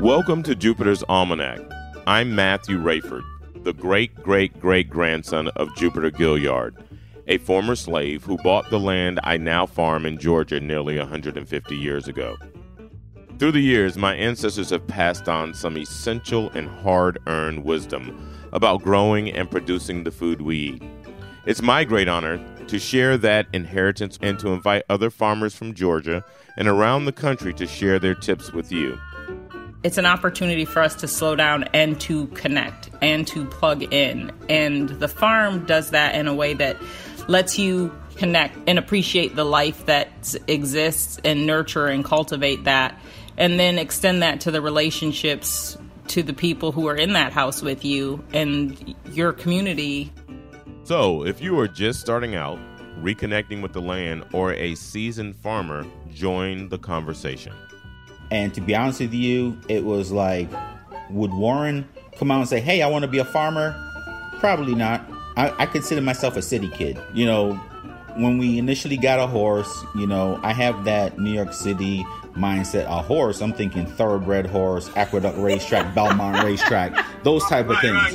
Welcome to Jupiter's Almanac. I'm Matthew Rayford, the great great great grandson of Jupiter Gilliard, a former slave who bought the land I now farm in Georgia nearly 150 years ago. Through the years, my ancestors have passed on some essential and hard earned wisdom about growing and producing the food we eat. It's my great honor to share that inheritance and to invite other farmers from Georgia and around the country to share their tips with you it's an opportunity for us to slow down and to connect and to plug in. And the farm does that in a way that lets you connect and appreciate the life that exists and nurture and cultivate that. And then extend that to the relationships to the people who are in that house with you and your community. So, if you are just starting out, reconnecting with the land, or a seasoned farmer, join the conversation. And to be honest with you, it was like, would Warren come out and say, hey, I want to be a farmer? Probably not. I, I consider myself a city kid. You know, when we initially got a horse, you know, I have that New York City mindset. A horse, I'm thinking thoroughbred horse, Aqueduct Racetrack, Belmont Racetrack, those type of things.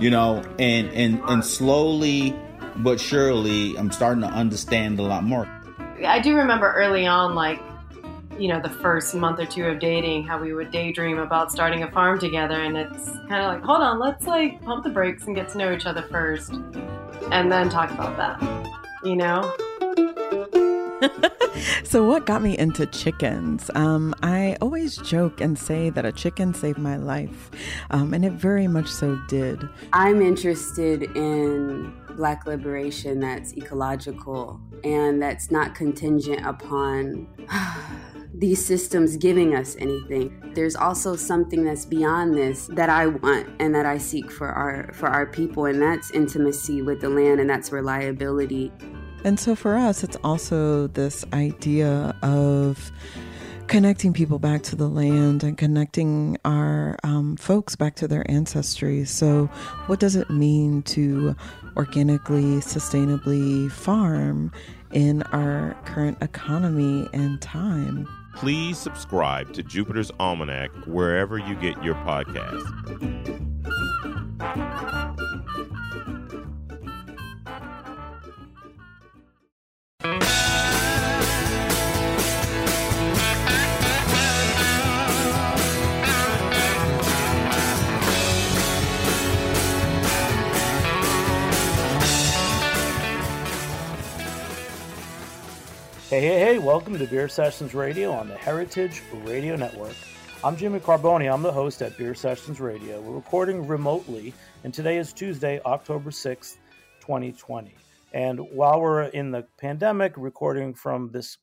You know, and and and slowly but surely, I'm starting to understand a lot more. I do remember early on, like you know, the first month or two of dating, how we would daydream about starting a farm together. And it's kind of like, hold on, let's like pump the brakes and get to know each other first and then talk about that, you know? so, what got me into chickens? Um, I always joke and say that a chicken saved my life, um, and it very much so did. I'm interested in Black liberation that's ecological and that's not contingent upon these systems giving us anything. There's also something that's beyond this that I want and that I seek for our for our people and that's intimacy with the land and that's reliability. And so for us it's also this idea of connecting people back to the land and connecting our um, folks back to their ancestry. So, what does it mean to organically, sustainably farm in our current economy and time? please subscribe to Jupiter's Almanac wherever you get your podcast. Hey, hey, hey, welcome to Beer Sessions Radio on the Heritage Radio Network. I'm Jimmy Carboni. I'm the host at Beer Sessions Radio. We're recording remotely, and today is Tuesday, October 6th, 2020. And while we're in the pandemic, recording from this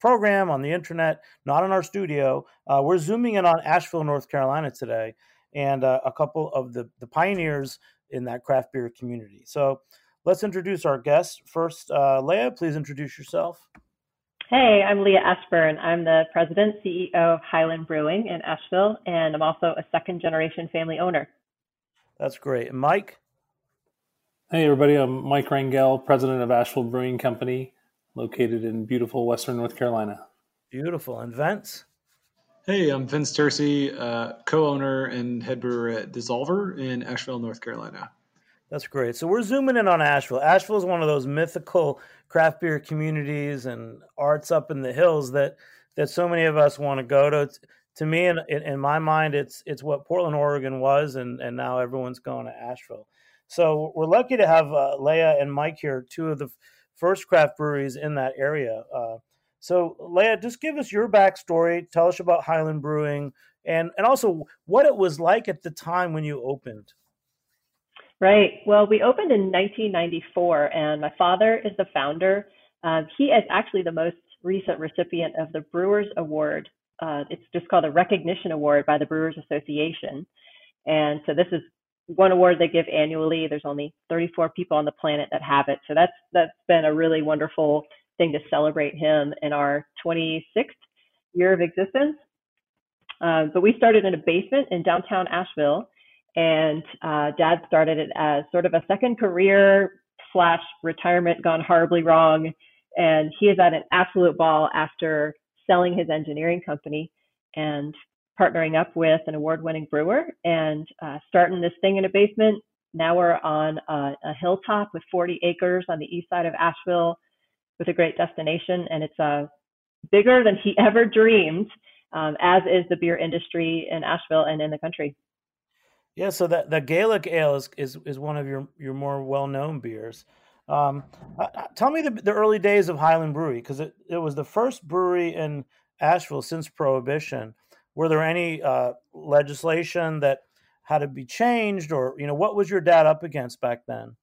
program on the internet, not in our studio, uh, we're zooming in on Asheville, North Carolina today, and uh, a couple of the, the pioneers in that craft beer community. So let's introduce our guests. First, uh, Leah, please introduce yourself. Hey, I'm Leah Ashburn. I'm the president, CEO of Highland Brewing in Asheville, and I'm also a second generation family owner. That's great. And Mike? Hey, everybody. I'm Mike Rangel, president of Asheville Brewing Company, located in beautiful Western North Carolina. Beautiful. And Vince? Hey, I'm Vince Tursi, uh, co owner and head brewer at DSSOLVR in Asheville, North Carolina. That's great. So we're zooming in on Asheville. Asheville is one of those mythical craft beer communities and arts up in the hills that that so many of us want to go to. To me, in, in my mind, it's it's what Portland, Oregon was, and and now everyone's going to Asheville. So we're lucky to have uh, Leah and Mike here, two of the first craft breweries in that area. Uh, so Leah, just give us your backstory. Tell us about Highland Brewing, and and also what it was like at the time when you opened. Right. Well, we opened in 1994, and my father is the founder. Uh, he is actually the most recent recipient of the Brewers Award. Uh, it's just called a Recognition Award by the Brewers Association. And so this is one award they give annually. There's only 34 people on the planet that have it. So that's that's been a really wonderful thing to celebrate him in our 26th year of existence. Uh, but we started in a basement in downtown Asheville, and uh, Dad started it as sort of a second career slash retirement gone horribly wrong. And he is at an absolute ball after selling his engineering company and partnering up with an award-winning brewer and uh, starting this thing in a basement. Now we're on a, a, hilltop with 40 acres on the east side of Asheville, with a great destination, and it's uh, bigger than he ever dreamed. Um, as is the beer industry in Asheville and in the country. Yeah, so that the Gaelic ale is, is, is one of your your more well known beers. Um, uh, uh, tell me the, the early days of Highland Brewery because it, it was the first brewery in Asheville since Prohibition were there any uh, legislation that had to be changed, or you know, what was your dad up against back then?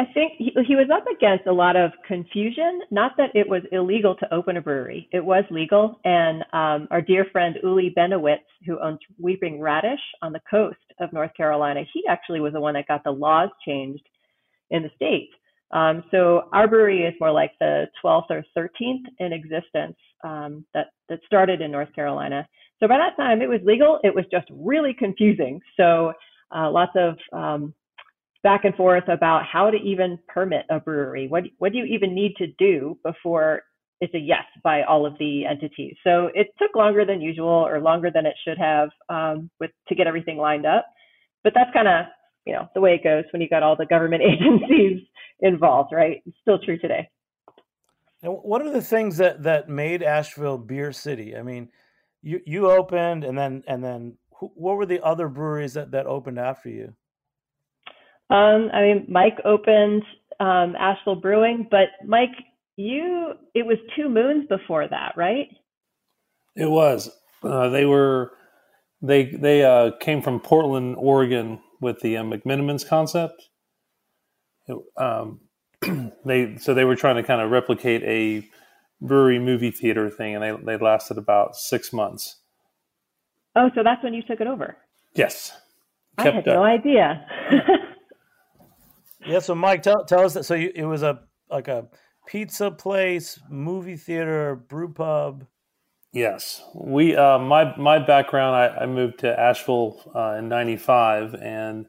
I think he, he was up against a lot of confusion. Not that it was illegal to open a brewery; it was legal. And um, our dear friend Uli Bennewitz, who owns Weeping Radish on the coast of North Carolina, he actually was the one that got the laws changed in the state. Um, so our brewery is more like the 12th or 13th in existence um, that that started in North Carolina. So by that time, it was legal. It was just really confusing. So uh, lots of um, back and forth about how to even permit a brewery. What what do you even need to do before it's a yes by all of the entities? So it took longer than usual, or longer than it should have, um, with to get everything lined up. But that's kind of you know the way it goes when you got all the government agencies involved, right? It's still true today. And what are the things that that made Asheville Beer City? I mean, you you opened, and then and then what were the other breweries that that opened after you? Um, I mean, Mike opened um, Asheville Brewing, but Mike, you it was Two Moons before that, right? It was. Uh, they were they they uh, came from Portland, Oregon, with the uh, McMenamins concept. It, um, they so they were trying to kind of replicate a brewery movie theater thing, and they they lasted about six months. Oh, so that's when you took it over? Yes. Kept I had no idea. yeah. So, Mike, tell tell us that. So, you, it was a like a pizza place, movie theater, brew pub. Yes, we. Uh, my my background. I, I moved to Asheville uh, in '95, and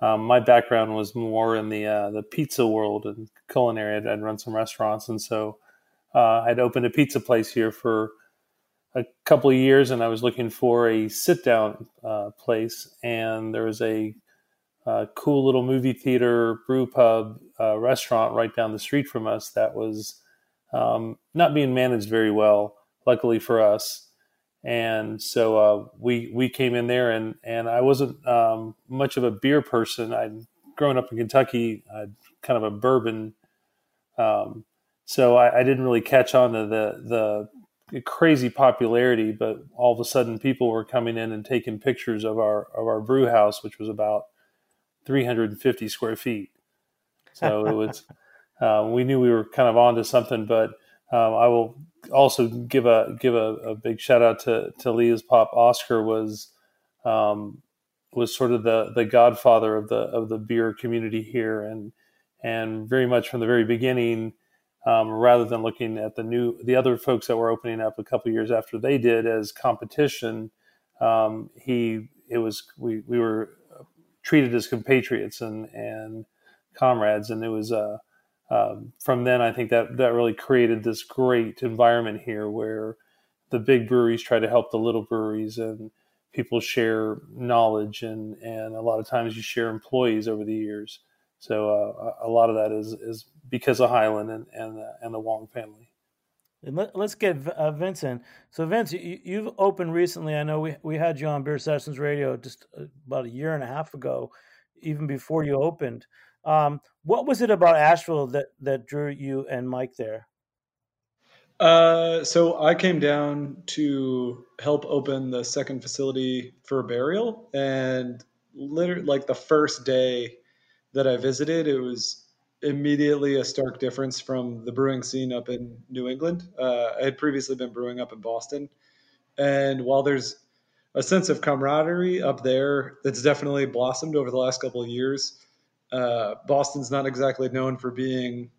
um, my background was more in the uh, the pizza world and culinary. I'd, I'd, run some restaurants, and so uh, I'd opened a pizza place here for a couple of years, and I was looking for a sit down uh, place, and there was a, a, uh, cool little movie theater brew pub restaurant right down the street from us that was um, not being managed very well luckily for us. And so uh, we we came in there, and and I wasn't um, much of a beer person. I'd grown up in Kentucky, I'd kind of a bourbon, um, so I, I, didn't really catch on to the the crazy popularity. But all of a sudden, people were coming in and taking pictures of our of our brew house, which was about 350 square feet. So it was. Uh, we knew we were kind of onto something, but um, I will also give a give a, a, big shout out to to Leah's pop. Oscar was um, was sort of the the godfather of the of the beer community here, and and very much from the very beginning. Um, rather than looking at the new the other folks that were opening up a couple years after they did as competition, um, he it was we we were treated as compatriots and and comrades, and it was uh, um, from then I think that that really created this great environment here where the big breweries try to help the little breweries and people share knowledge and and a lot of times you share employees over the years. So uh, a lot of that is is because of Highland and and, and the Wong family. And let, us get uh, Vincent. So, Vince, you, have opened recently. I know we, we had you on Beer Sessions Radio just uh, about a year and a half ago, even before you opened. Um, what was it about Asheville that, that drew you and Mike there? Uh, so I came down to help open the second facility for Burial, and literally, like the first day that I visited, it was immediately a stark difference from the brewing scene up in New England. Uh, I had previously been brewing up in Boston, and while there's a sense of camaraderie up there that's definitely blossomed over the last couple of years, uh, Boston's not exactly known for being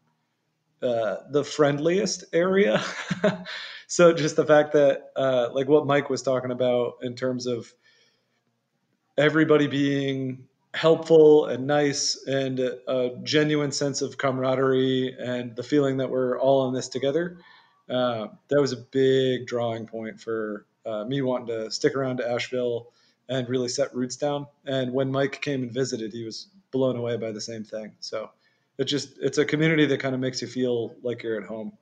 uh, the friendliest area. so just the fact that, uh, like what Mike was talking about in terms of everybody being helpful and nice and a, genuine sense of camaraderie and the feeling that we're all in this together. Uh, that was a big drawing point for uh, me wanting to stick around to Asheville and really set roots down. And when Mike came and visited, he was blown away by the same thing. So it just it's a community that kind of makes you feel like you're at home.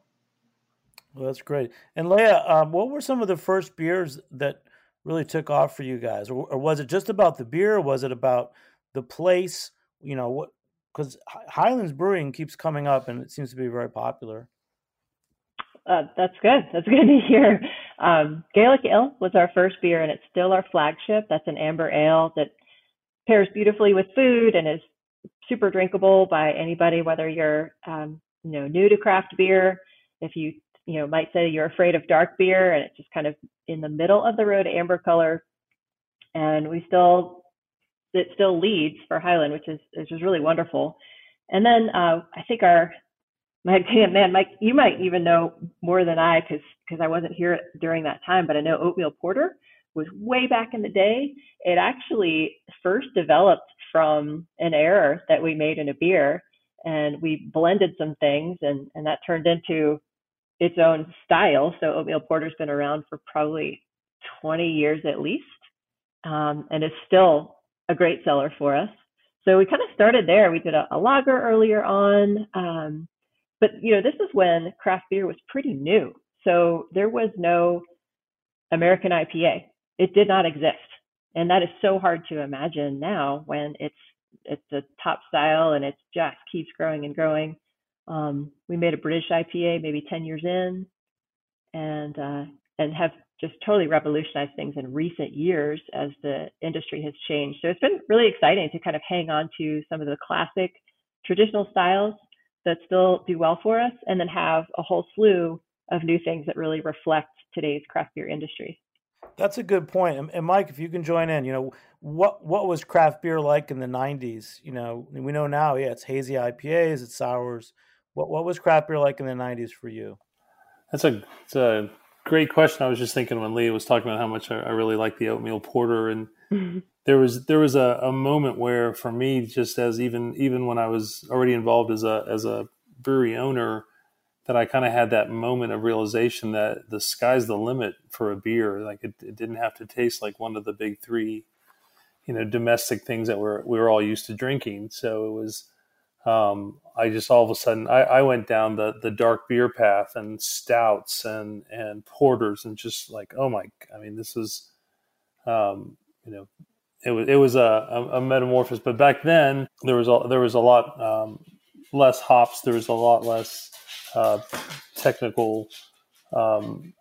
Well, that's great. And Leah, um, what were some of the first beers that really took off for you guys, or, or was it just about the beer? Or was it about the place, you know, what because Highlands Brewing keeps coming up and it seems to be very popular. Uh, that's good. That's good to hear. Um, Gaelic Ale was our first beer, and it's still our flagship. That's an amber ale that pairs beautifully with food and is super drinkable by anybody, whether you're um, you know new to craft beer, if you you know might say you're afraid of dark beer, and it's just kind of in the middle of the road amber color. And we still it still leads for Highland, which is which is really wonderful. And then uh, I think our my man, Mike, you might even know more than I because because I wasn't here during that time, but I know oatmeal porter was way back in the day. It actually first developed from an error that we made in a beer, and we blended some things, and and that turned into its own style. So oatmeal porter's been around for probably 20 years at least, um, and is still a great seller for us. So we kind of started there. We did a, a lager earlier on, um, but you know this is when craft beer was pretty new. So there was no American IPA. It did not exist, and that is so hard to imagine now when it's it's a top style and it just keeps growing and growing. Um, we made a British IPA maybe 10 years in, and uh, and have just totally revolutionized things in recent years as the industry has changed. So it's been really exciting to kind of hang on to some of the classic traditional styles that still do well for us and then have a whole slew of new things that really reflect today's craft beer industry. That's a good point. And Mike, if you can join in, you know, what what was craft beer like in the 90s? You know, we know now, yeah, it's hazy IPAs, it's sours. What what was craft beer like in the 90s for you? That's a, it's a great question. I was just thinking when Leah was talking about how much I, I really like the oatmeal porter, and mm-hmm. there was there was a, a, moment where, for me, just as even even when I was already involved as a as a brewery owner, that I kind of had that moment of realization that the sky's the limit for a beer. Like it, it didn't have to taste like one of the big three, you know, domestic things that we're we were all used to drinking. So it was um, I just all of a sudden I, I, went down the the dark beer path and stouts and and porters and just like oh my I mean this is um, you know it was it was a, a, metamorphosis. But back then there was a, there was a lot um, less hops. There was a lot less uh, technical um,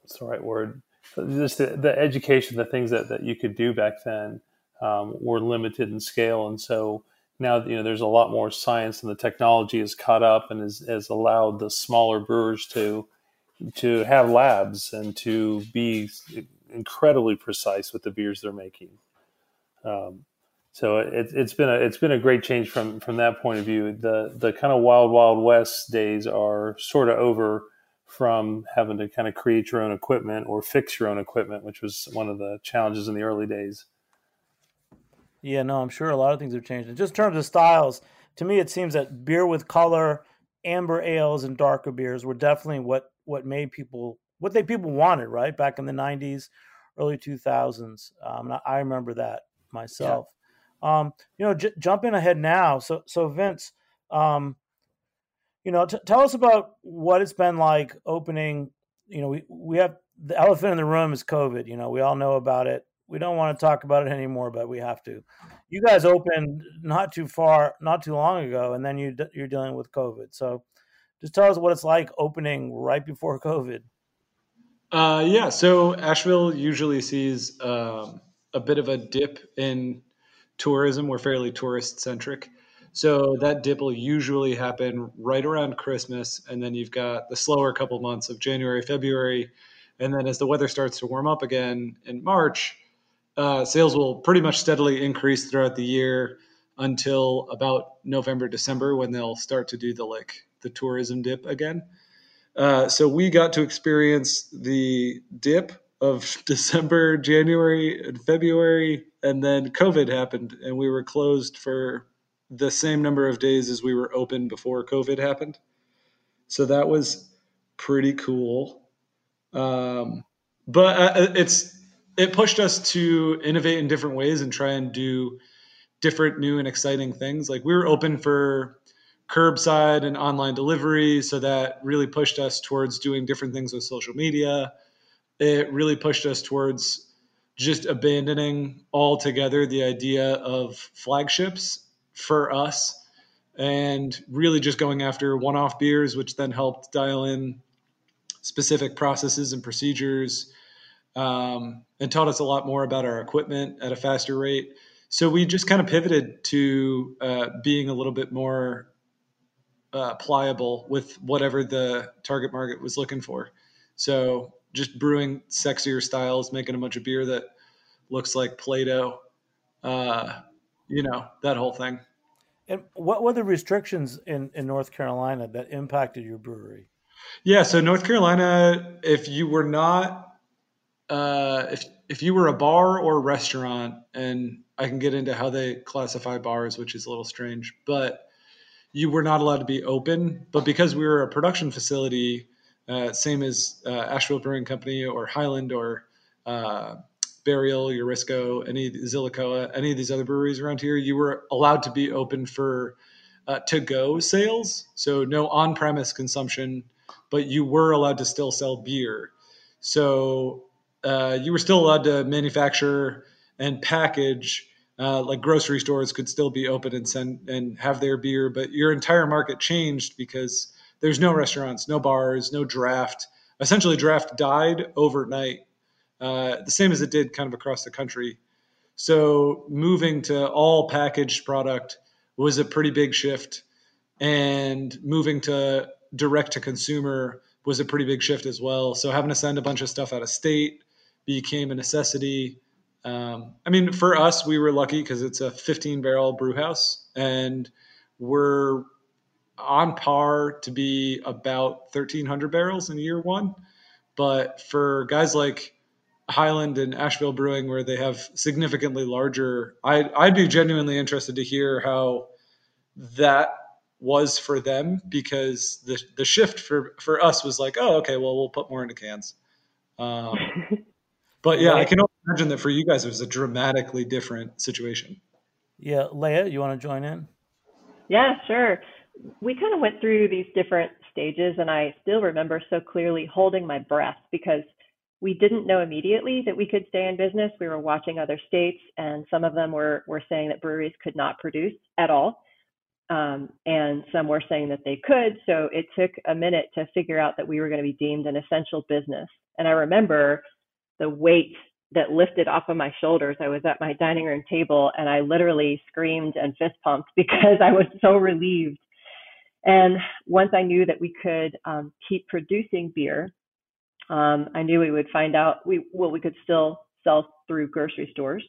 what's the right word? Just the, the, education the things that, that you could do back then um, were limited in scale. And so now you know there's a lot more science and the technology has caught up and has, has allowed the smaller brewers to to have labs and to be incredibly precise with the beers they're making. Um, so it, has been a it's been a great change from from that point of view. The the kind of wild wild west days are sort of over from having to kind of create your own equipment or fix your own equipment, which was one of the challenges in the early days. Yeah, no, I'm sure a lot of things have changed. And just in terms of styles, to me, it seems that beer with color, amber ales, and darker beers were definitely what what made people what they people wanted, right? Back in the '90s, early 2000s. Um, I remember that myself. Yeah. Um, you know, j- jumping ahead now. So, so Vince, um, you know, t- tell us about what it's been like opening. You know, we we have the elephant in the room is COVID. You know, we all know about it. We don't want to talk about it anymore, but we have to. You guys opened not too far, not too long ago, and then you you're dealing with COVID. So, just tell us what it's like opening right before COVID. Uh, yeah, so Asheville usually sees um, a bit of a dip in tourism. We're fairly tourist centric. So that dip will usually happen right around Christmas. And then you've got the slower couple months of January, February. And then as the weather starts to warm up again in March, uh, sales will pretty much steadily increase throughout the year until about November, December, when they'll start to do the like the tourism dip again. Uh, so we got to experience the dip of December, January, and February, and then COVID happened, and we were closed for the same number of days as we were open before COVID happened. So that was pretty cool. Um, but uh, it's it pushed us to innovate in different ways and try and do different, new, and exciting things. Like we were open for curbside and online delivery. So that really pushed us towards doing different things with social media. It really pushed us towards just abandoning altogether the idea of flagships for us and really just going after one off beers, which then helped dial in specific processes and procedures um, and taught us a lot more about our equipment at a faster rate. So we just kind of pivoted to uh, being a little bit more uh, pliable with whatever the target market was looking for. So just brewing sexier styles, making a bunch of beer that looks like Play-Doh, uh, you know, that whole thing. And what were the restrictions in, in North Carolina that impacted your brewery? Yeah, so North Carolina, if you were not, uh, if if you were a bar or a restaurant, and I can get into how they classify bars, which is a little strange, but you were not allowed to be open. But because we were a production facility, uh, same as uh, Asheville Brewing Company or Highland or uh, Burial, Eurisko, any Zillicoa, any of these other breweries around here, you were allowed to be open for uh, to go sales. So no on premise consumption, but you were allowed to still sell beer. So uh, you were still allowed to manufacture and package uh, like grocery stores could still be open and send and have their beer, but your entire market changed because there's no restaurants, no bars, no draft. Essentially, draft died overnight, uh, the same as it did kind of across the country. So moving to all packaged product was a pretty big shift, and moving to direct to consumer was a pretty big shift as well. So having to send a bunch of stuff out of state became a necessity. Um, I mean, for us, we were lucky because it's a 15 barrel brew house and we're on par to be about 1,300 barrels in year one. But for guys like Highland and Asheville Brewing, where they have significantly larger, I, I'd be genuinely interested to hear how that was for them because the the shift for for us was like, oh, okay, well, we'll put more into cans. Um, but yeah, I can imagine that for you guys it was a dramatically different situation. Yeah, Leah, you want to join in? Yeah, sure. We kind of went through these different stages, and I still remember so clearly holding my breath because we didn't know immediately that we could stay in business. We were watching other states, and some of them were, were saying that breweries could not produce at all. Um, and some were saying that they could. So it took a minute to figure out that we were going to be deemed an essential business. And I remember the weight that lifted off of my shoulders. I was at my dining room table and I literally screamed and fist pumped because I was so relieved. And once I knew that we could um, keep producing beer, um, I knew we would find out we well we could still sell through grocery stores.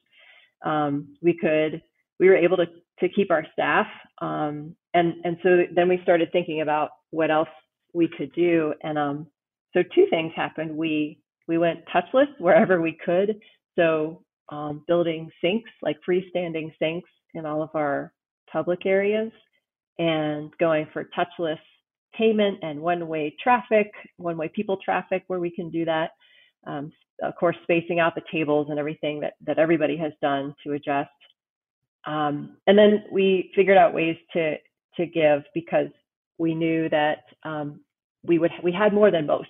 Um, we could we were able to to keep our staff, um, and and so then we started thinking about what else we could do. And um, so two things happened. We we went touchless wherever we could. So um, building sinks, like freestanding sinks in all of our public areas, and going for touchless payment and one-way traffic, one-way people traffic where we can do that. Um, of course, spacing out the tables and everything that, that everybody has done to adjust. Um, and then we figured out ways to to give because we knew that um, we would we had more than most,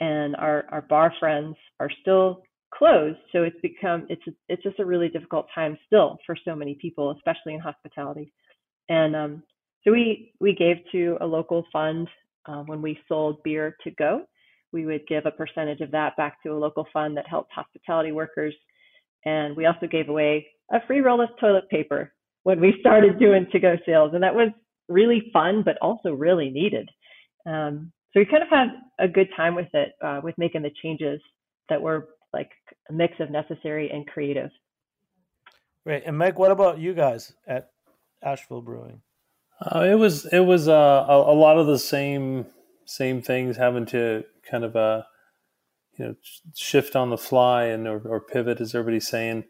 and our our bar friends are still closed. So it's become it's it's just a really difficult time still for so many people, especially in hospitality. And um, so we we gave to a local fund uh, when we sold beer to go. We would give a percentage of that back to a local fund that helped hospitality workers. And we also gave away a free roll of toilet paper when we started doing to go sales. And that was really fun, but also really needed. Um, so we kind of had a good time with it, uh, with making the changes that were like a mix of necessary and creative. Great. And Meg, what about you guys at Asheville Brewing? Uh, it was it was uh, a, a, lot of the same same things having to kind of uh, you know shift on the fly and or, or pivot as everybody's saying.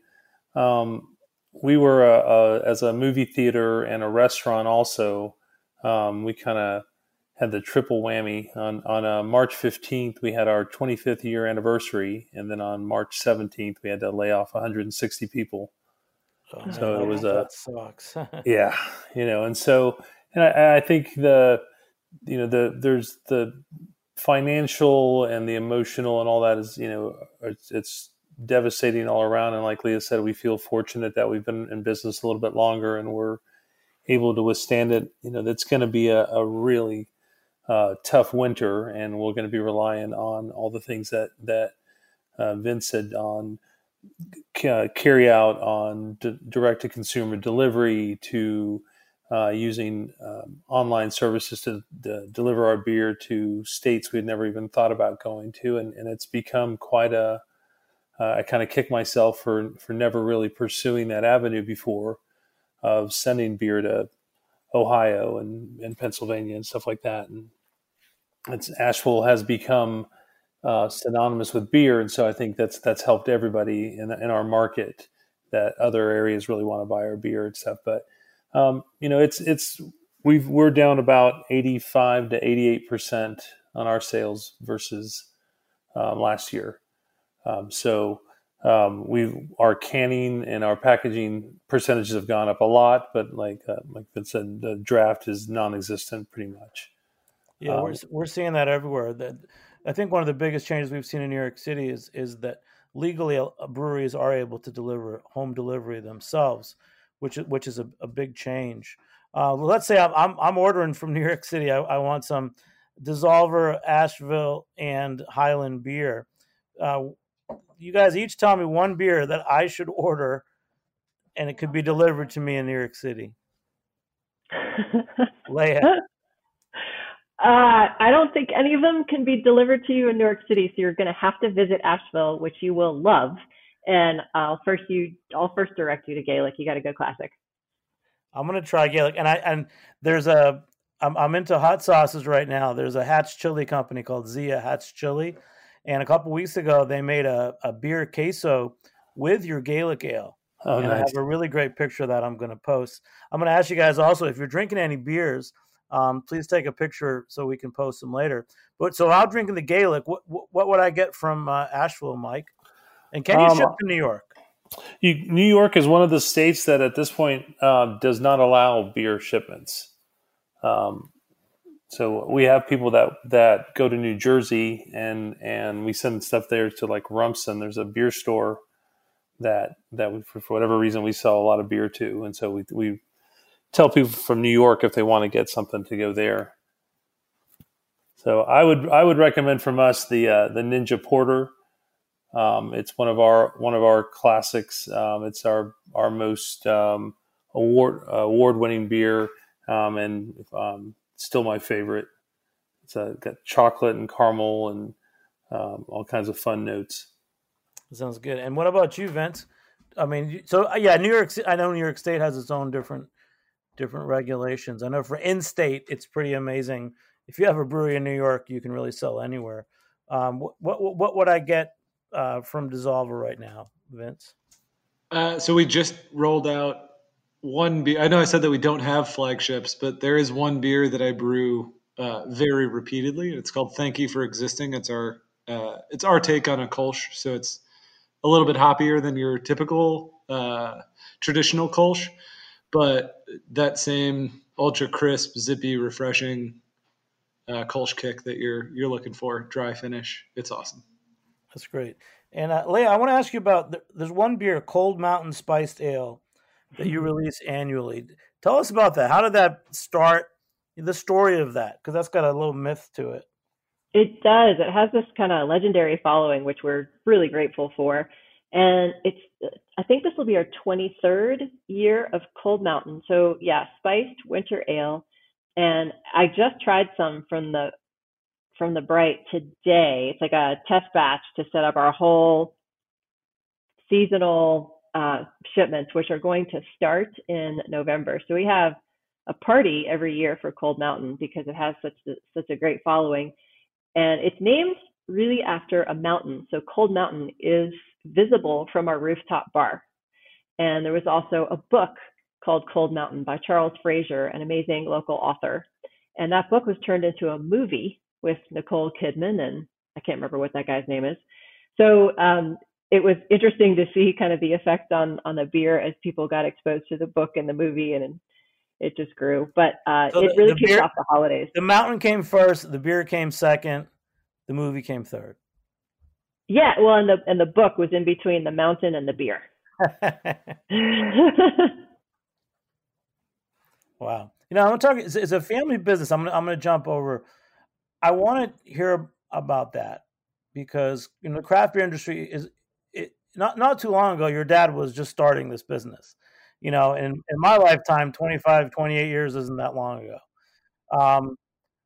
Um, we were uh, uh, as a movie theater and a restaurant also. Um, we kind of had the triple whammy on on uh, March 15th. We had our 25th year anniversary, and then on March 17th we had to lay off 160 people. Oh, so man, it was a sucks. yeah, you know, and so and I, I think the you know the there's the financial and the emotional and all that is you know it's, it's devastating all around. And like Leah said, we feel fortunate that we've been in business a little bit longer and we're able to withstand it. You know, that's going to be a, a really uh, tough winter, and we're going to be relying on all the things that that uh, Vince said on uh, carry out, on d- direct to consumer delivery, to uh, using um, online services to, deliver our beer to states we had never even thought about going to, and, and it's become quite a uh, I kind of kick myself for for never really pursuing that avenue before of sending beer to Ohio and, and Pennsylvania and stuff like that. And it's Asheville has become uh, synonymous with beer, and so I think that's that's helped everybody in in our market that other areas really want to buy our beer and stuff. But um, you know, it's it's we've we're down about eighty five to eighty eight percent on our sales versus um, last year. Um, so um, we our canning and our packaging percentages have gone up a lot, but like uh, like Vince said, the draft is non-existent pretty much. Yeah, um, we're we're seeing that everywhere. That I think one of the biggest changes we've seen in New York City is is that legally uh, breweries are able to deliver home delivery themselves, which which is a, a big change. Uh, let's say I'm, I'm, I'm ordering from New York City. I, I want some DSSOLVR, Asheville, and Highland beer. Uh, you guys each tell me one beer that I should order, and it could be delivered to me in New York City. Leah. Uh, I don't think any of them can be delivered to you in New York City, so you're going to have to visit Asheville, which you will love. And I'll first you, I'll first direct you to Gaelic. You got to go classic. I'm going to try Gaelic, and I and there's a I'm, I'm into hot sauces right now. There's a Hatch chili company called Zia Hatch Chili and a couple weeks ago, they made a, a beer queso with your Gaelic ale. Oh, and nice. I have a really great picture that I'm going to post. I'm going to ask you guys also if you're drinking any beers, um, please take a picture so we can post them later. But so I'm drinking the Gaelic. What, what would I get from uh, Asheville, Mike? And can you um, ship to New York? You, New York is one of the states that at this point uh, does not allow beer shipments. Um, so we have people that that go to New Jersey and and we send stuff there to like Rumson. There's a beer store that that we, for whatever reason we sell a lot of beer to, and so we we tell people from New York if they want to get something to go there. So I would I would recommend from us the uh, the Ninja Porter. Um, it's one of our one of our classics. Um, it's our our most um, award award winning beer, um, and um, still my favorite. It's uh, got chocolate and caramel and um, all kinds of fun notes. Sounds good. And what about you, Vince? I mean, so uh, yeah, New York. I know New York State has its own different different regulations. I know for in-state, it's pretty amazing. If you have a brewery in New York, you can really sell anywhere. Um, what, what what would I get uh, from DSSOLVR right now, Vince? Uh, so we just rolled out one beer. I know I said that we don't have flagships, but there is one beer that I brew uh, very repeatedly. It's called Thank You for Existing. It's our uh, it's our take on a Kolsch, so it's a little bit hoppier than your typical uh, traditional Kolsch, but that same ultra crisp, zippy, refreshing uh, Kolsch kick that you're you're looking for, dry finish. It's awesome. That's great. And uh, Leah, I want to ask you about there's one beer, Cold Mountain Spiced Ale, that you release annually. Tell us about that. How did that start? The story of that, because that's got a little myth to it. It does. It has this kind of legendary following, which we're really grateful for. And it's, I think this will be our 23rd year of Cold Mountain. So, yeah, spiced winter ale. And I just tried some from the from the Bright today. It's like a test batch to set up our whole seasonal uh, shipments, which are going to start in November. So we have a party every year for Cold Mountain because it has such a, such a great following, and it's named really after a mountain. So Cold Mountain is visible from our rooftop bar, and there was also a book called Cold Mountain by Charles Frazier, an amazing local author, and that book was turned into a movie with Nicole Kidman and I can't remember what that guy's name is. So um, it was interesting to see kind of the effect on on the beer as people got exposed to the book and the movie, and it just grew. But uh, so it really kicked beer, off the holidays. The mountain came first, the beer came second, the movie came third. Yeah, well, and the and the book was in between the mountain and the beer. wow. You know, I'm talking. It's, it's a family business. I'm gonna I'm gonna jump over. I want to hear about that because you know the craft beer industry is not not too long ago. Your dad was just starting this business, you know. And in my lifetime, 25, 28 years isn't that long ago. Um,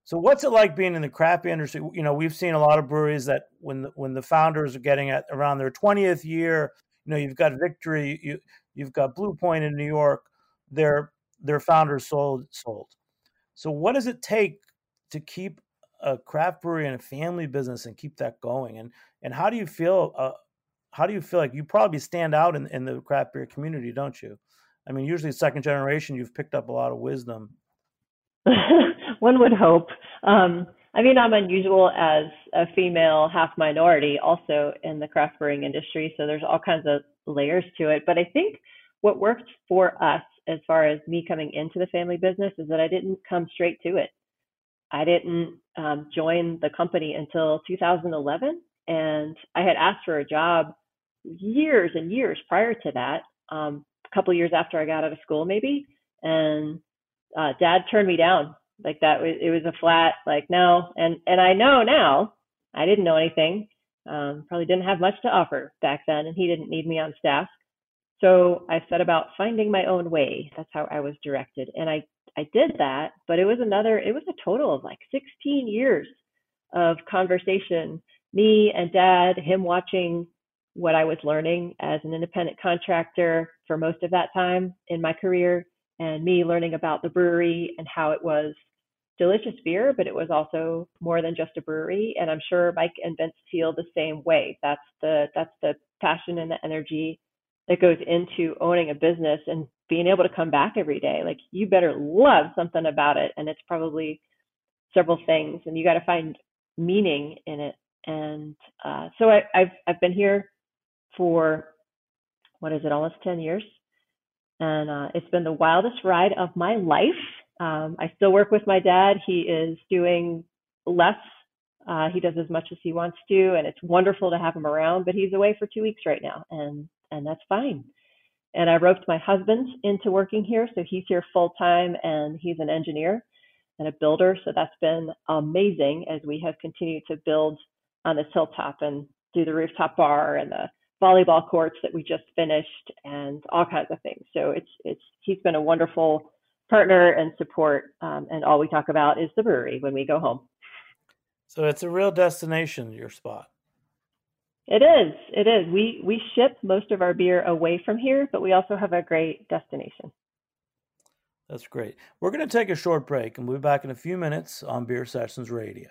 so what's it like being in the craft industry? You know, we've seen a lot of breweries that when the, when the founders are getting at around their 20th year, you know, you've got Victory, you you've got Blue Point in New York. Their their founders sold sold. So what does it take to keep a craft brewery and a family business and keep that going? And and how do you feel? Uh, how do you feel like you probably stand out in, in the craft beer community, don't you? I mean, usually second generation, you've picked up a lot of wisdom. One would hope. Um, I mean, I'm unusual as a female, half minority, also in the craft brewing industry. So there's all kinds of layers to it. But I think what worked for us as far as me coming into the family business is that I didn't come straight to it. I didn't um, join the company until 2011, and I had asked for a job years and years prior to that, um, a couple years after I got out of school, maybe. And uh, Dad turned me down. Like that, was, it was a flat like no. And and I know now, I didn't know anything. Um, probably didn't have much to offer back then, and he didn't need me on staff. So I set about finding my own way. That's how I was directed, and I I did that, but it was another, it was a total of like 16 years of conversation. Me and dad, him watching what I was learning as an independent contractor for most of that time in my career, and me learning about the brewery and how it was delicious beer, but it was also more than just a brewery. And I'm sure Mike and Vince feel the same way. That's the that's the passion and the energy that goes into owning a business and being able to come back every day. Like you better love something about it. And it's probably several things and you got to find meaning in it. And uh, so I, I've, I've been here for, what is it, almost 10 years. And uh, it's been the wildest ride of my life. Um, I still work with my dad. He is doing less. Uh, he does as much as he wants to, and it's wonderful to have him around. But he's away for two weeks right now, and and that's fine. And I roped my husband into working here. So he's here full time and he's an engineer and a builder. So that's been amazing as we have continued to build on this hilltop and do the rooftop bar and the volleyball courts that we just finished and all kinds of things. So it's it's he's been a wonderful partner and support. Um, and all we talk about is the brewery when we go home. So it's a real destination, your spot. It is. It is. We we ship most of our beer away from here, but we also have a great destination. That's great. We're going to take a short break and we'll be back in a few minutes on Beer Sessions Radio.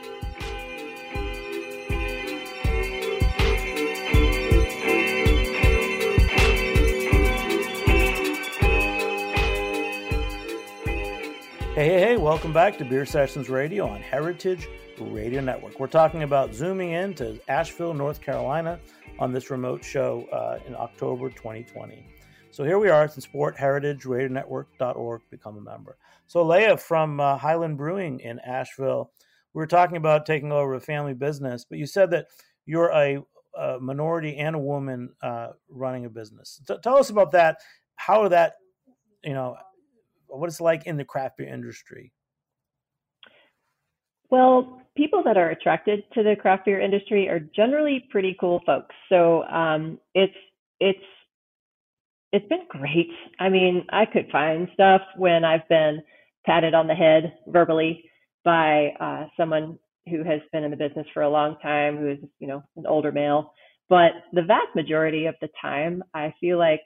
Hey, hey, hey, welcome back to Beer Sessions Radio on Heritage Radio Network. We're talking about zooming in to Asheville, North Carolina on this remote show uh, in October 2020. So here we are. It's in support heritageradionetwork.org. Become a member. So Leah from uh, Highland Brewing in Asheville, we were talking about taking over a family business, but you said that you're a, a minority and a woman uh, running a business. T- tell us about that. How that, you know, what it's like in the craft beer industry? Well, people that are attracted to the craft beer industry are generally pretty cool folks. So um, it's it's it's been great. I mean, I could find stuff when I've been patted on the head verbally by uh, someone who has been in the business for a long time, who is you know an older male. But the vast majority of the time, I feel like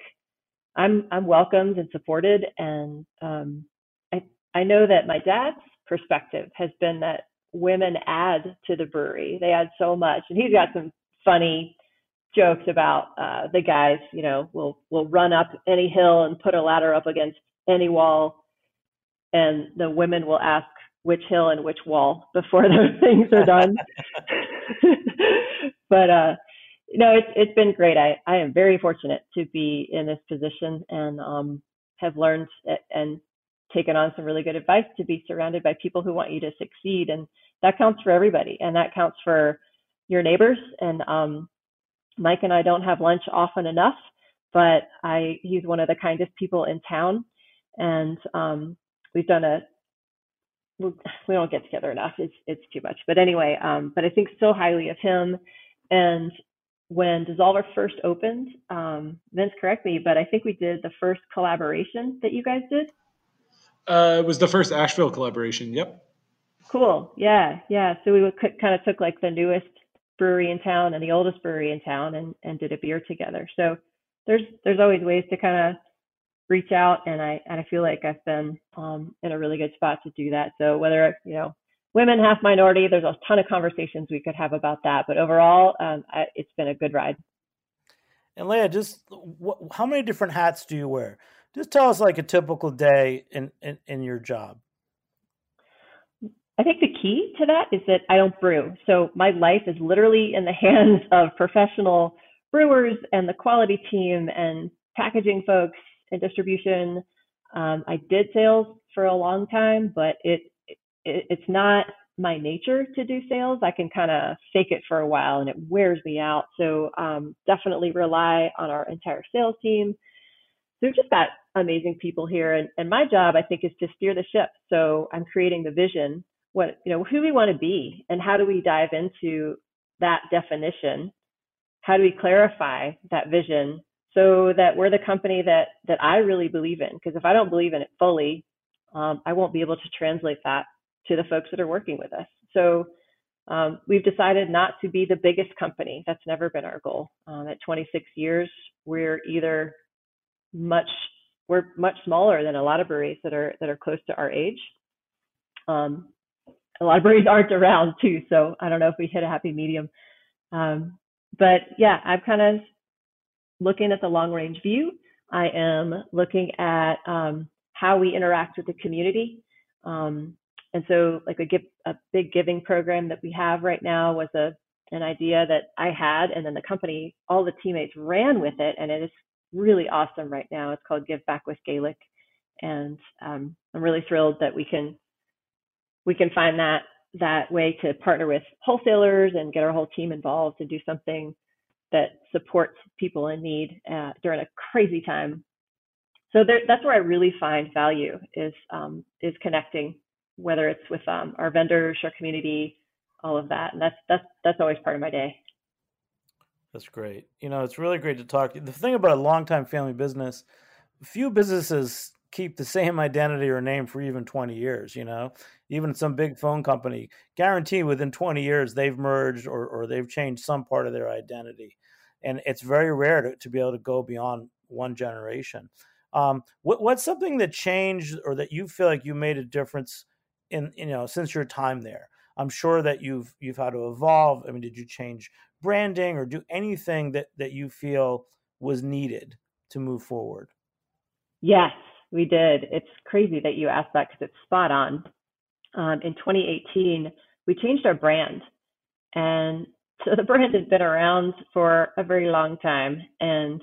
I'm I'm welcomed and supported, and um, I I know that my dad's perspective has been that women add to the brewery. They add so much, and he's got some funny jokes about uh, the guys. You know, will will run up any hill and put a ladder up against any wall, and the women will ask which hill and which wall before those things are done. but uh, no, it's it's been great. I I am very fortunate to be in this position and um, have learned and taken on some really good advice to be surrounded by people who want you to succeed, and that counts for everybody, and that counts for your neighbors. And um, Mike and I don't have lunch often enough, but I he's one of the kindest people in town, and um, we've done a we don't get together enough. It's it's too much. But anyway, um, but I think so highly of him, and when DSSOLVR first opened, um, Vince, correct me, but I think we did the first collaboration that you guys did. Uh, it was the first Asheville collaboration. Yep. Cool. Yeah, yeah. So we would, kind of took like the newest brewery in town and the oldest brewery in town and, and did a beer together. So there's there's always ways to kind of reach out, and I and I feel like I've been um, in a really good spot to do that. So whether you know women, half minority. There's a ton of conversations we could have about that, but overall, um, I, it's been a good ride. And Leah, just what, how many different hats do you wear? Just tell us like a typical day in, in, in your job. I think the key to that is that I don't brew. So my life is literally in the hands of professional brewers and the quality team and packaging folks and distribution. Um, I did sales for a long time, but it it, it's not my nature to do sales. I can kind of fake it for a while and it wears me out. So um, definitely rely on our entire sales team. So we've just got amazing people here, and, and my job I think is to steer the ship. So I'm creating the vision, what you know, who we want to be, and how do we dive into that definition? How do we clarify that vision so that we're the company that that I really believe in? Because if I don't believe in it fully, um, I won't be able to translate that to the folks that are working with us. So um, we've decided not to be the biggest company. That's never been our goal. Um, at 26 years, we're either much we're much smaller than a lot of breweries that are that are close to our age, um, a lot of breweries aren't around too. So I don't know if we hit a happy medium. Um, but yeah, I'm kind of looking at the long range view. I am looking at um, how we interact with the community. Um, and so, like a, give, a big giving program that we have right now was a an idea that I had, and then the company, all the teammates ran with it, and it is really awesome right now. It's called Give Back with Gaelic, and um, I'm really thrilled that we can we can find that that way to partner with wholesalers and get our whole team involved to do something that supports people in need uh, during a crazy time. So there, that's where I really find value is um, is connecting, whether it's with um, our vendors, our community, all of that, and that's that's that's always part of my day. That's great. You know, it's really great to talk. The thing about a long-time family business, few businesses keep the same identity or name for even 20 years, you know? Even some big phone company, guarantee within 20 years they've merged or, or they've changed some part of their identity. And it's very rare to, to be able to go beyond one generation. Um, what, what's something that changed or that you feel like you made a difference in, you know, since your time there? I'm sure that you've you've had to evolve. I mean, did you change branding or do anything that that you feel was needed to move forward? Yes, we did. It's crazy that you asked that because it's spot on. Um, in 2018, we changed our brand, and so the brand had been around for a very long time, and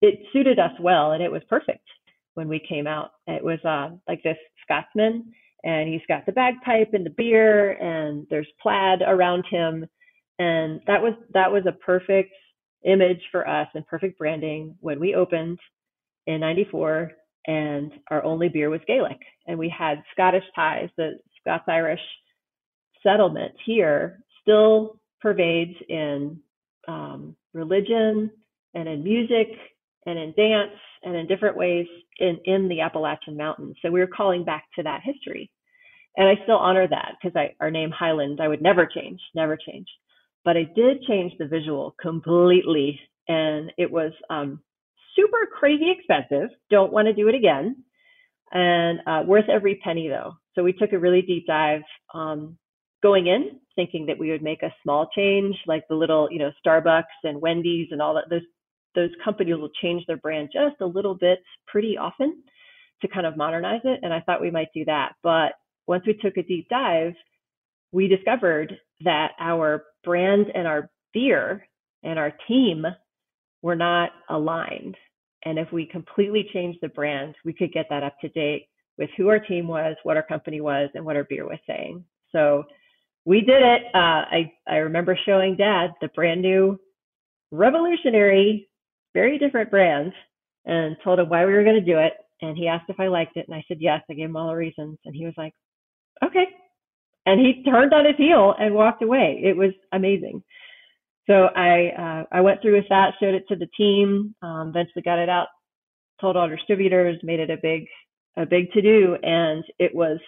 it suited us well, and it was perfect when we came out. It was uh, like this Scotsman and he's got the bagpipe and the beer and there's plaid around him. And that was that was a perfect image for us and perfect branding when we opened in 94 and our only beer was gaelic. And we had scottish ties. The scots irish settlement here still pervades in um, religion and in music and in dance and in different ways in, in the Appalachian Mountains. So we were calling back to that history. And I still honor that because our name Highland, I would never change, never change. But I did change the visual completely. And it was um, super crazy expensive. Don't want to do it again. And uh, worth every penny though. So we took a really deep dive um, going in, thinking that we would make a small change, like the little, you know, Starbucks and Wendy's and all that. Those those companies will change their brand just a little bit pretty often to kind of modernize it. And I thought we might do that. But once we took a deep dive, we discovered that our brand and our beer and our team were not aligned. And if we completely changed the brand, we could get that up to date with who our team was, what our company was, and what our beer was saying. So we did it. Uh, I, I remember showing dad the brand new revolutionary very different brands and told him why we were going to do it. And he asked if I liked it. And I said, yes. I gave him all the reasons. And he was like, okay. And he turned on his heel and walked away. It was amazing. So I, uh, I went through with that, showed it to the team, um, eventually got it out, told all distributors, made it a big, a big to do. And it was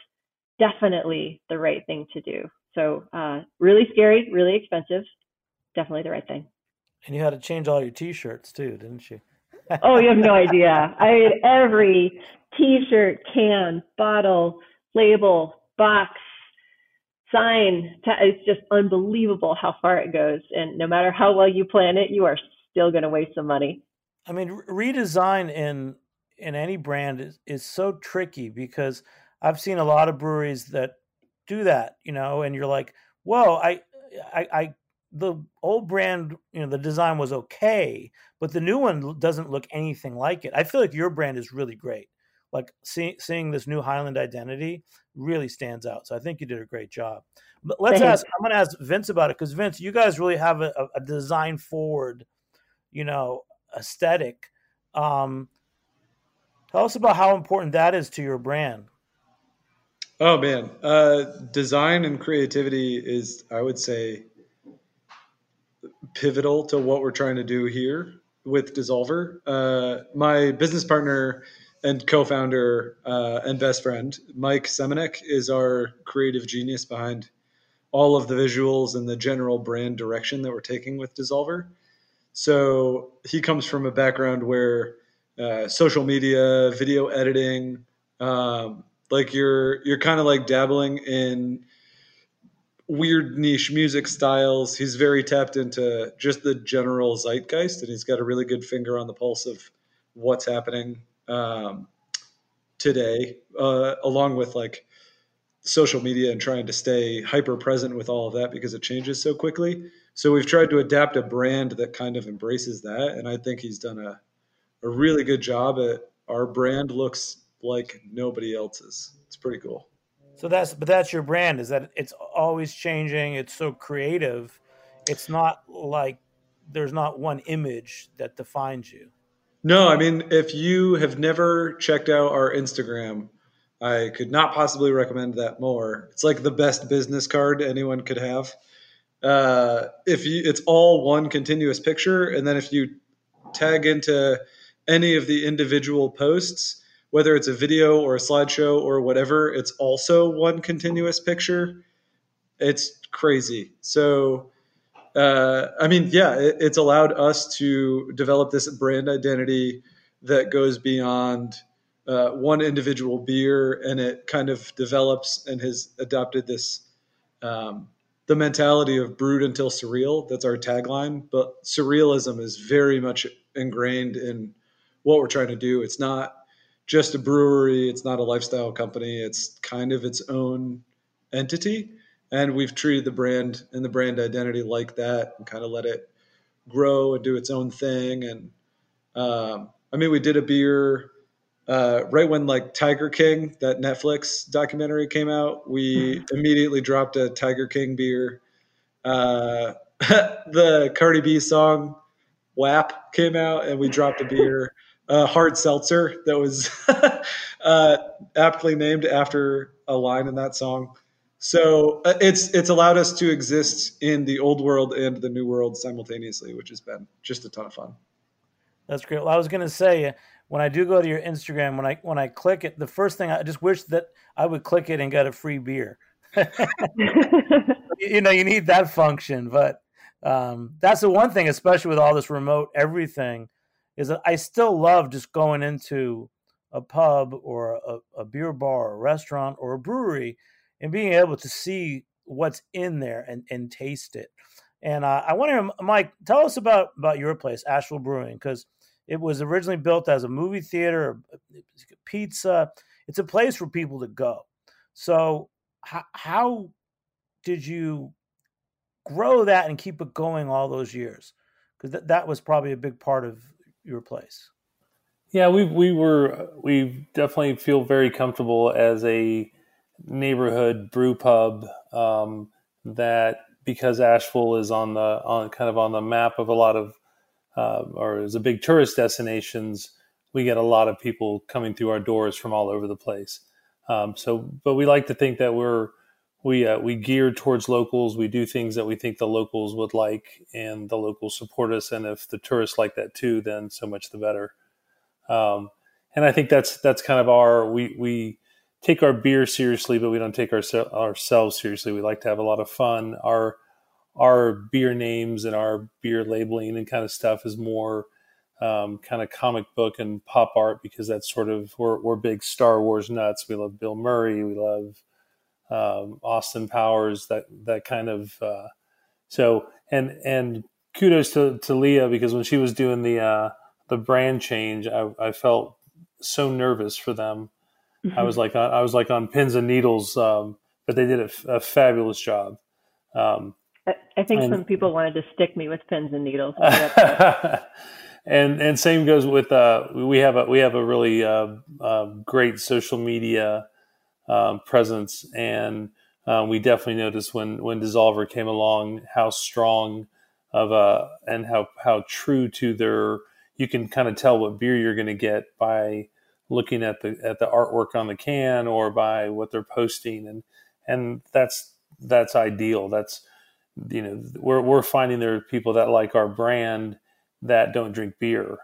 definitely the right thing to do. So, uh, really scary, really expensive, definitely the right thing. And you had to change all your T-shirts too, didn't you? oh, you have no idea. I mean, every T-shirt, can, bottle, label, box, sign. It's just unbelievable how far it goes. And no matter how well you plan it, you are still going to waste some money. I mean, redesign in in any brand is, is so tricky because I've seen a lot of breweries that do that, you know, and you're like, whoa, I, I, I the old brand, you know, the design was okay, but the new one doesn't look anything like it. I feel like your brand is really great. Like see, seeing this new Highland identity really stands out. So I think you did a great job. But let's Thanks. ask. I'm going to ask Vince about it because Vince, you guys really have a, a design forward, you know, aesthetic. Um, tell us about how important that is to your brand. Oh man, uh, design and creativity is, I would say, pivotal to what we're trying to do here with DSSOLVR. Uh, my business partner and co-founder uh, and best friend, Mike Semenek, is our creative genius behind all of the visuals and the general brand direction that we're taking with DSSOLVR. So he comes from a background where uh, social media, video editing, um, like you're you're kind of like dabbling in weird niche music styles. He's very tapped into just the general zeitgeist, and he's got a really good finger on the pulse of what's happening um, today, uh, along with like social media and trying to stay hyper present with all of that because it changes so quickly. So we've tried to adapt a brand that kind of embraces that, and I think he's done a a really good job at our brand looks like nobody else's. It's pretty cool. So that's but that's your brand is that it's always changing. It's so creative. It's not like there's not one image that defines you. No, I mean if you have never checked out our Instagram, I could not possibly recommend that more. It's like the best business card anyone could have. Uh, if you, it's all one continuous picture, and then if you tag into any of the individual posts, whether it's a video or a slideshow or whatever, it's also one continuous picture. It's crazy. So, uh, I mean, yeah, it, it's allowed us to develop this brand identity that goes beyond uh, one individual beer, and it kind of develops and has adopted this um, the mentality of brewed until surreal. That's our tagline, but surrealism is very much ingrained in what we're trying to do. It's not just a brewery, it's not a lifestyle company, it's kind of its own entity. And we've treated the brand and the brand identity like that and kind of let it grow and do its own thing. And um, I mean, we did a beer uh, right when like Tiger King, that Netflix documentary came out. We mm-hmm. immediately dropped a Tiger King beer. Uh, the Cardi B song WAP came out, and we dropped a beer uh, hard seltzer that was uh, aptly named after a line in that song. So uh, it's it's allowed us to exist in the old world and the new world simultaneously, which has been just a ton of fun. That's great. Well, I was going to say when I do go to your Instagram, when I when I click it, the first thing I just wish that I would click it and get a free beer. you know, you need that function, but um, that's the one thing, especially with all this remote everything is that I still love just going into a pub or a, a beer bar or a restaurant or a brewery and being able to see what's in there and, and taste it. And uh, I wonder, Mike, tell us about, about your place, Asheville Brewing, because it was originally built as a movie theater, pizza. It's a place for people to go. So, how, how did you grow that and keep it going all those years? Because th- that was probably a big part of your place? Yeah, we we were we definitely feel very comfortable as a neighborhood brew pub um, that because Asheville is on the on kind of on the map of a lot of uh, or is a big tourist destinations. We get a lot of people coming through our doors from all over the place. Um, so, but we like to think that we're we uh, we gear towards locals. We do things that we think the locals would like, and the locals support us. And if the tourists like that too, then so much the better. Um, and I think that's that's kind of our we we take our beer seriously, but we don't take our, ourselves seriously. We like to have a lot of fun. Our our beer names and our beer labeling and kind of stuff is more um, kind of comic book and pop art because that's sort of we're, we're big Star Wars nuts. We love Bill Murray. We love um, Austin Powers, that that kind of. Uh, so and and kudos to, to Leah because when she was doing the uh, the brand change, I, I felt so nervous for them. Mm-hmm. I was like I was like on pins and needles, um, but they did a, a fabulous job. Um, I, I, think and, some people wanted to stick me with pins and needles. and and same goes with uh, we have a we have a really uh, uh, great social media um, presence. And um, we definitely noticed when when DSSOLVR came along how strong of a and how how true to their you can kind of tell what beer you're going to get by looking at the at the artwork on the can or by what they're posting. And and that's that's ideal. That's you know we're we're finding there are people that like our brand that don't drink beer.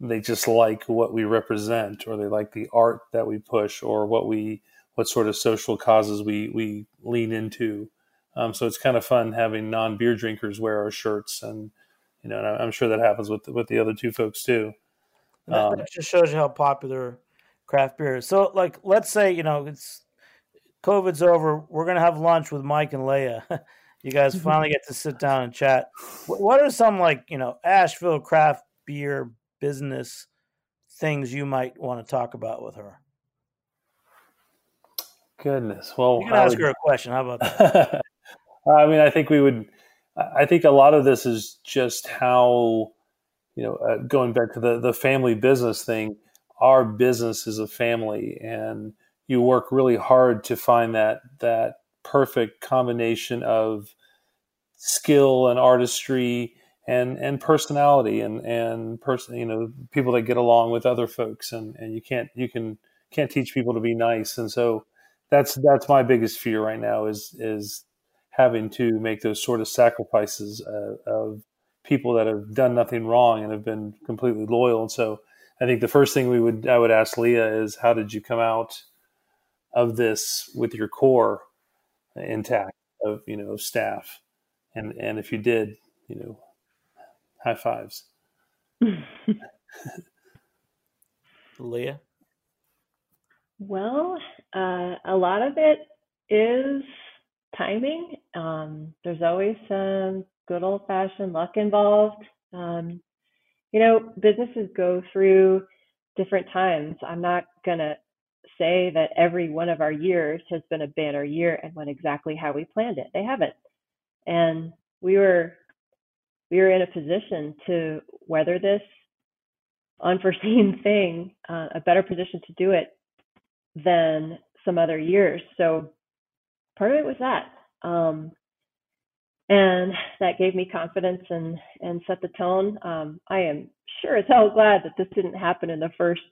They just like what we represent or they like the art that we push or what we what sort of social causes we we lean into. Um, so it's kind of fun having non beer drinkers wear our shirts, and you know, and I'm sure that happens with with the other two folks too. Um, that just shows you how popular craft beer is. So, like, let's say you know it's COVID's over, we're gonna have lunch with Mike and Leah. you guys finally get to sit down and chat. What are some like you know Asheville craft beer business things you might want to talk about with her? Goodness, well, you can ask would... her a question. How about that? I mean, I think we would. I think a lot of this is just how you know, uh, going back to the the family business thing. Our business is a family, and you work really hard to find that that perfect combination of skill and artistry and and personality and and person you know people that get along with other folks and and you can't you can can't teach people to be nice and so that's that's my biggest fear right now is is having to make those sort of sacrifices uh, of people that have done nothing wrong and have been completely loyal. And so I think the first thing we would I would ask Leah is how did you come out of this with your core intact of you know staff? And and if you did you know high fives. Leah well uh, a lot of it is timing um, there's always some good old fashioned luck involved um, you know businesses go through different times i'm not going to say that every one of our years has been a banner year and went exactly how we planned it. They haven't. And we were we were in a position to weather this unforeseen thing, uh, a better position to do it than some other years. So part of it was that. Um, and that gave me confidence and and set the tone. Um, I am sure as hell glad that this didn't happen in the first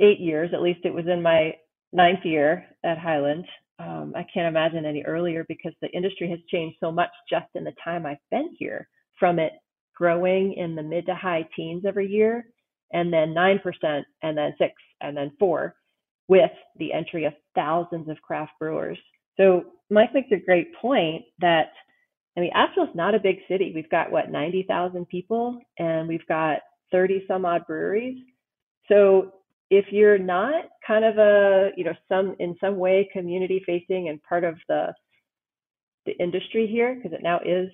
eight years, at least it was in my ninth year at Highland. Um, I can't imagine any earlier because the industry has changed so much just in the time I've been here from it growing in the mid to high teens every year and then 9% and then 6 and then 4 with the entry of thousands of craft brewers. So Mike makes a great point that I mean Asheville's not a big city. We've got what 90,000 people and we've got 30 some odd breweries. So if you're not kind of a you know some in some way community facing and part of the the industry here because it now is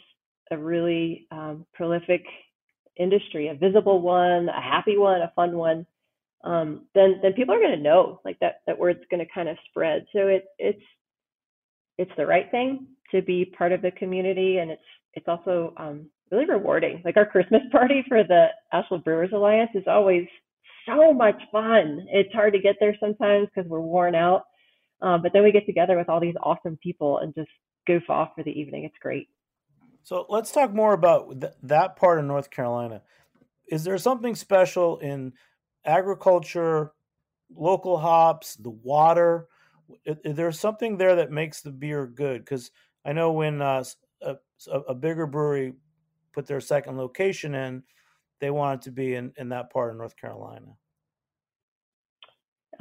a really um, prolific industry a visible one a happy one a fun one um, then then people are going to know like that that word's going to kind of spread so it it's it's the right thing to be part of the community and it's it's also um, really rewarding like our christmas party for the asheville brewers alliance is always so much fun. It's hard to get there sometimes because we're worn out. Um, but then we get together with all these awesome people and just goof off for the evening. It's great. So let's talk more about th- that part of North Carolina. Is there something special in agriculture, local hops, the water? Is, is something there that makes the beer good? Because I know when uh, a, a bigger brewery put their second location in, they wanted to be in, in that part of North Carolina.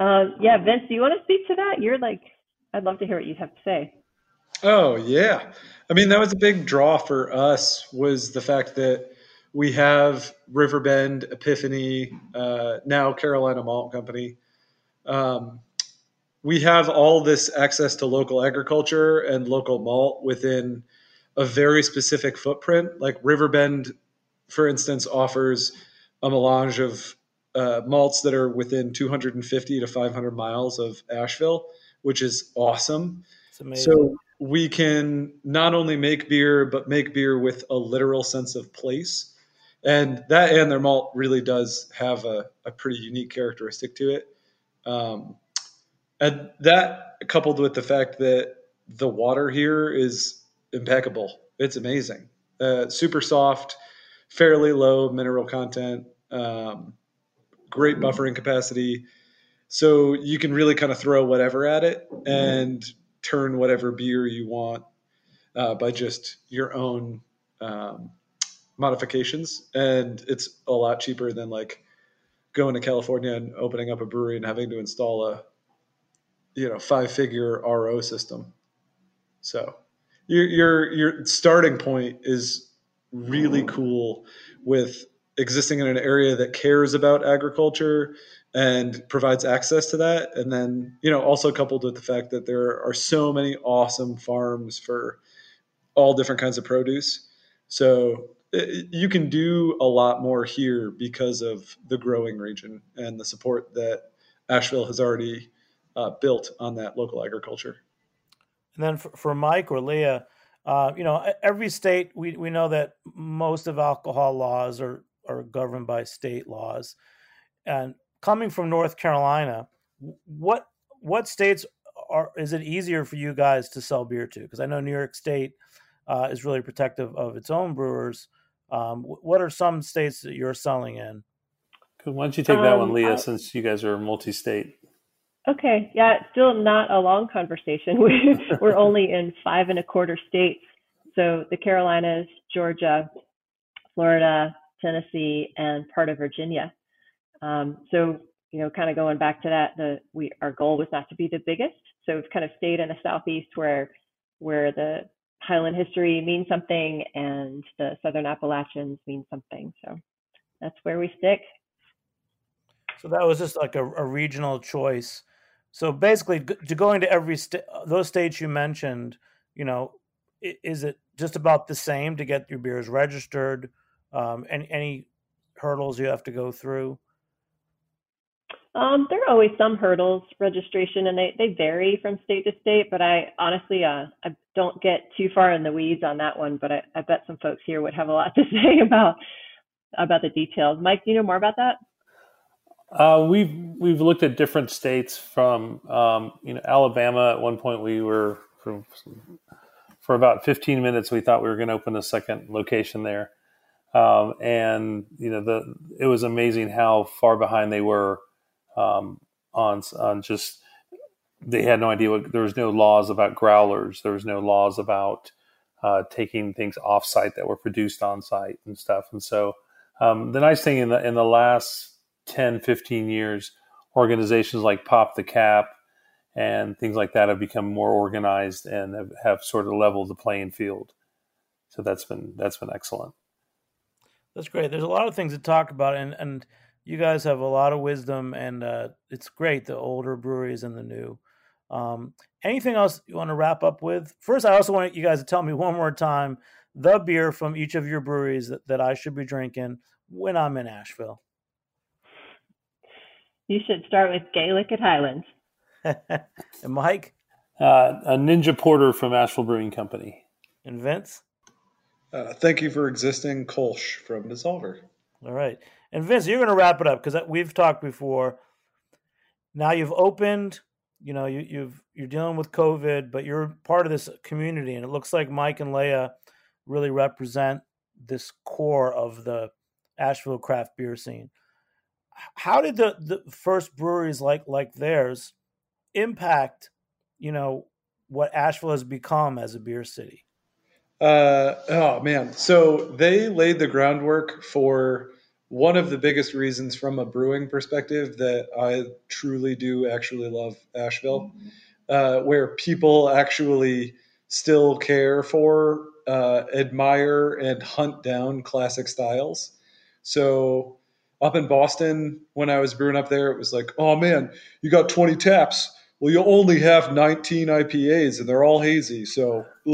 Uh, yeah, Vince, do you want to speak to that? You're like, I'd love to hear what you have to say. Oh yeah, I mean that was a big draw for us was the fact that we have Riverbend, Epiphany, uh, now Carolina Malt Company. Um, we have all this access to local agriculture and local malt within a very specific footprint. Like Riverbend for instance, offers a melange of uh, malts that are within 250 to 500 miles of Asheville, which is awesome. So we can not only make beer, but make beer with a literal sense of place. And that and their malt really does have a, a pretty unique characteristic to it. Um, and that coupled with the fact that the water here is impeccable. It's amazing. Uh, super soft fairly low mineral content, um, great buffering capacity. So you can really kind of throw whatever at it and turn whatever beer you want uh, by just your own um, modifications. And it's a lot cheaper than like going to California and opening up a brewery and having to install a you know five figure RO system. So your your your starting point is really cool with existing in an area that cares about agriculture and provides access to that. And then, you know, also coupled with the fact that there are so many awesome farms for all different kinds of produce. So you can do a lot more here because of the growing region and the support that Asheville has already uh, built on that local agriculture. And then for, for Mike or Leah, uh, you know, every state we, we know that most of alcohol laws are are governed by state laws, and coming from North Carolina, what what states are is it easier for you guys to sell beer to? Because I know New York State uh, is really protective of its own brewers. Um, what are some states that you're selling in? Why don't you take that um, one, Leah, I, since you guys are multi-state? Okay, yeah, it's still not a long conversation. We're only in five and a quarter states. So the Carolinas, Georgia, Florida, Tennessee, and part of Virginia. Um, so you know, kind of going back to that, the we our goal was not to be the biggest. So we've kind of stayed in the southeast where where the Highland history means something and the Southern Appalachians mean something. So that's where we stick. So that was just like a, a regional choice. So basically, to going to every state, those states you mentioned, you know, is it just about the same to get your beers registered? Um, any, any hurdles you have to go through? Um, there are always some hurdles registration, and they, they vary from state to state. But I honestly, uh, I don't get too far in the weeds on that one. But I, I bet some folks here would have a lot to say about about the details. Mike, do you know more about that? Uh, we've we've looked at different states from um, you know Alabama. At one point, we were for, for about 15 minutes. We thought we were going to open a second location there, um, and you know the it was amazing how far behind they were um, on on just they had no idea what there was no laws about growlers. There was no laws about uh, taking things off site that were produced on site and stuff. And so um, the nice thing in the in the last 10 15 years organizations like pop the cap and things like that have become more organized and have, have sort of leveled the playing field. So that's been that's been excellent. That's great. There's a lot of things to talk about and and you guys have a lot of wisdom, and uh, it's great the older breweries and the new. Um, anything else you want to wrap up with? First, I also want you guys to tell me one more time the beer from each of your breweries that, that I should be drinking when I'm in Asheville. You should start with Gaelic at Highlands. and Mike? Uh, a Ninja Porter from Asheville Brewing Company. And Vince? Uh, thank you for existing, Kolsch from DSSOLVR. All right. And Vince, you're going to wrap it up because we've talked before. Now you've opened, you know, you, you've you're dealing with COVID, but you're part of this community, and it looks like Mike and Leah really represent this core of the Asheville craft beer scene. How did the, the first breweries like like theirs impact, you know, what Asheville has become as a beer city? Uh, oh man, so they laid the groundwork for one of the biggest reasons from a brewing perspective that I truly do actually love Asheville, mm-hmm. uh, where people actually still care for, uh, admire, and hunt down classic styles. So up in Boston, when I was brewing up there, it was like, oh man, you got 20 taps. Well, you only have 19 IPAs and they're all hazy. So,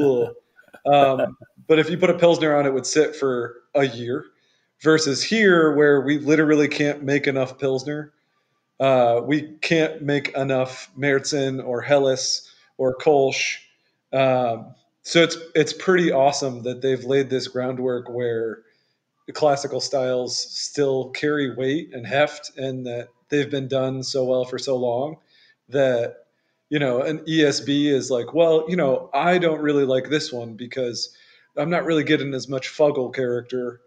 um, but if you put a Pilsner on, it would sit for a year versus here where we literally can't make enough Pilsner. Uh, we can't make enough Märzen or Helles or Kolsch. Um, so it's it's pretty awesome that they've laid this groundwork where the classical styles still carry weight and heft, and that they've been done so well for so long that you know an ESB is like, well, you know, I don't really like this one because I'm not really getting as much Fuggle character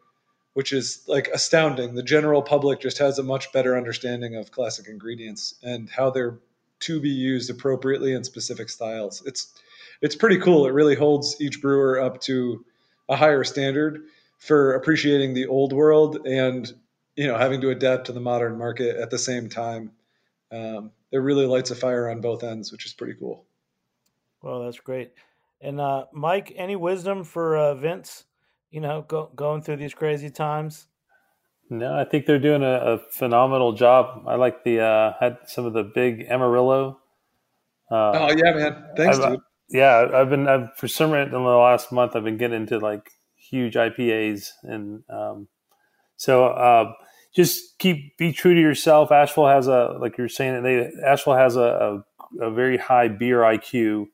which is like astounding. The general public just has a much better understanding of classic ingredients and how they're to be used appropriately in specific styles. It's it's pretty cool. It really holds each brewer up to a higher standard for appreciating the old world and you know having to adapt to the modern market at the same time. Um, it really lights a fire on both ends, which is pretty cool. Well, that's great. And uh, Mike, any wisdom for uh, Vince? You know, go, going through these crazy times? No, I think they're doing a, a phenomenal job. I like the uh, had some of the big Amarillo. Uh, oh yeah, man! Thanks, I've, dude. Yeah, I've been I've, for some reason in the last month I've been getting into like huge IPAs and um, so uh, just keep be true to yourself. Asheville has a like you're saying they Asheville has a, a, a very high beer IQ.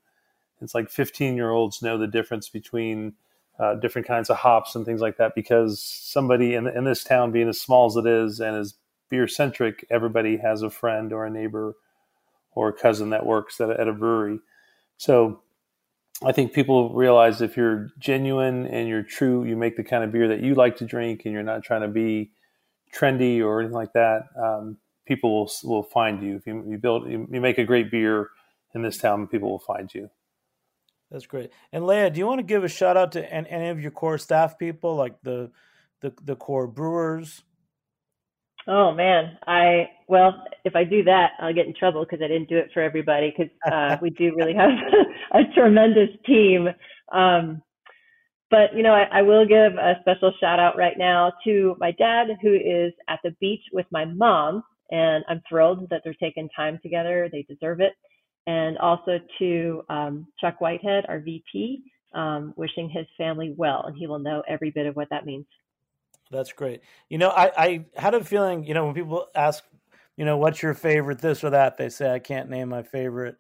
It's like 15 year olds know the difference between uh, different kinds of hops and things like that because somebody in, in this town being as small as it is and as beer centric everybody has a friend or a neighbor or a cousin that works at a, at a brewery. So i think people realize if you're genuine and you're true you make the kind of beer that you like to drink and you're not trying to be trendy or anything like that um, people will, will find you. If you, you build you, you make a great beer in this town people will find you that's great. And Leah, do you want to give a shout out to any, of your core staff people, like the the the core brewers? Oh man, I well, if I do that, I'll get in trouble because I didn't do it for everybody. Because uh, we do really have a tremendous team. Um, but you know, I, I will give a special shout out right now to my dad, who is at the beach with my mom, and I'm thrilled that they're taking time together. They deserve it and also to um, Chuck Whitehead, our VP, um, wishing his family well, and he will know every bit of what that means. That's great. You know, I, I had a feeling, you know, when people ask, you know, what's your favorite, this or that, they say I can't name my favorite.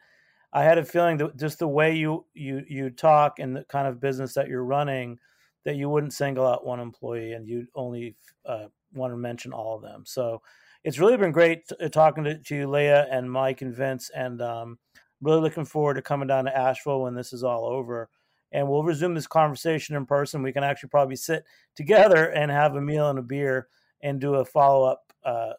I had a feeling that just the way you you you talk and the kind of business that you're running, that you wouldn't single out one employee and you'd only uh, want to mention all of them. So it's really been great t- uh, talking to, to you, Leah and Mike and Vince, and um, really looking forward to coming down to Asheville when this is all over. And we'll resume this conversation in person. We can actually probably sit together and have a meal and a beer and do a follow up uh,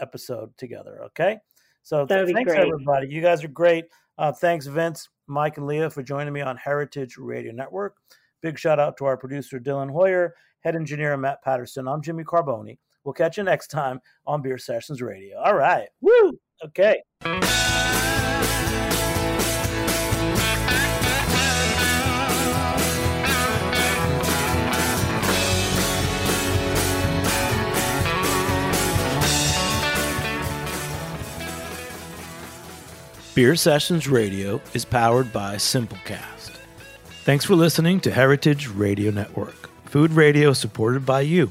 episode together. Okay. So th- thanks, great. everybody. You guys are great. Uh, thanks, Vince, Mike, and Leah, for joining me on Heritage Radio Network. Big shout out to our producer, Dylan Hoyer, head engineer, Matt Patterson. I'm Jimmy Carboni. We'll catch you next time on Beer Sessions Radio. All right. Woo. Okay. Beer Sessions Radio is powered by Simplecast. Thanks for listening to Heritage Radio Network, food radio supported by you.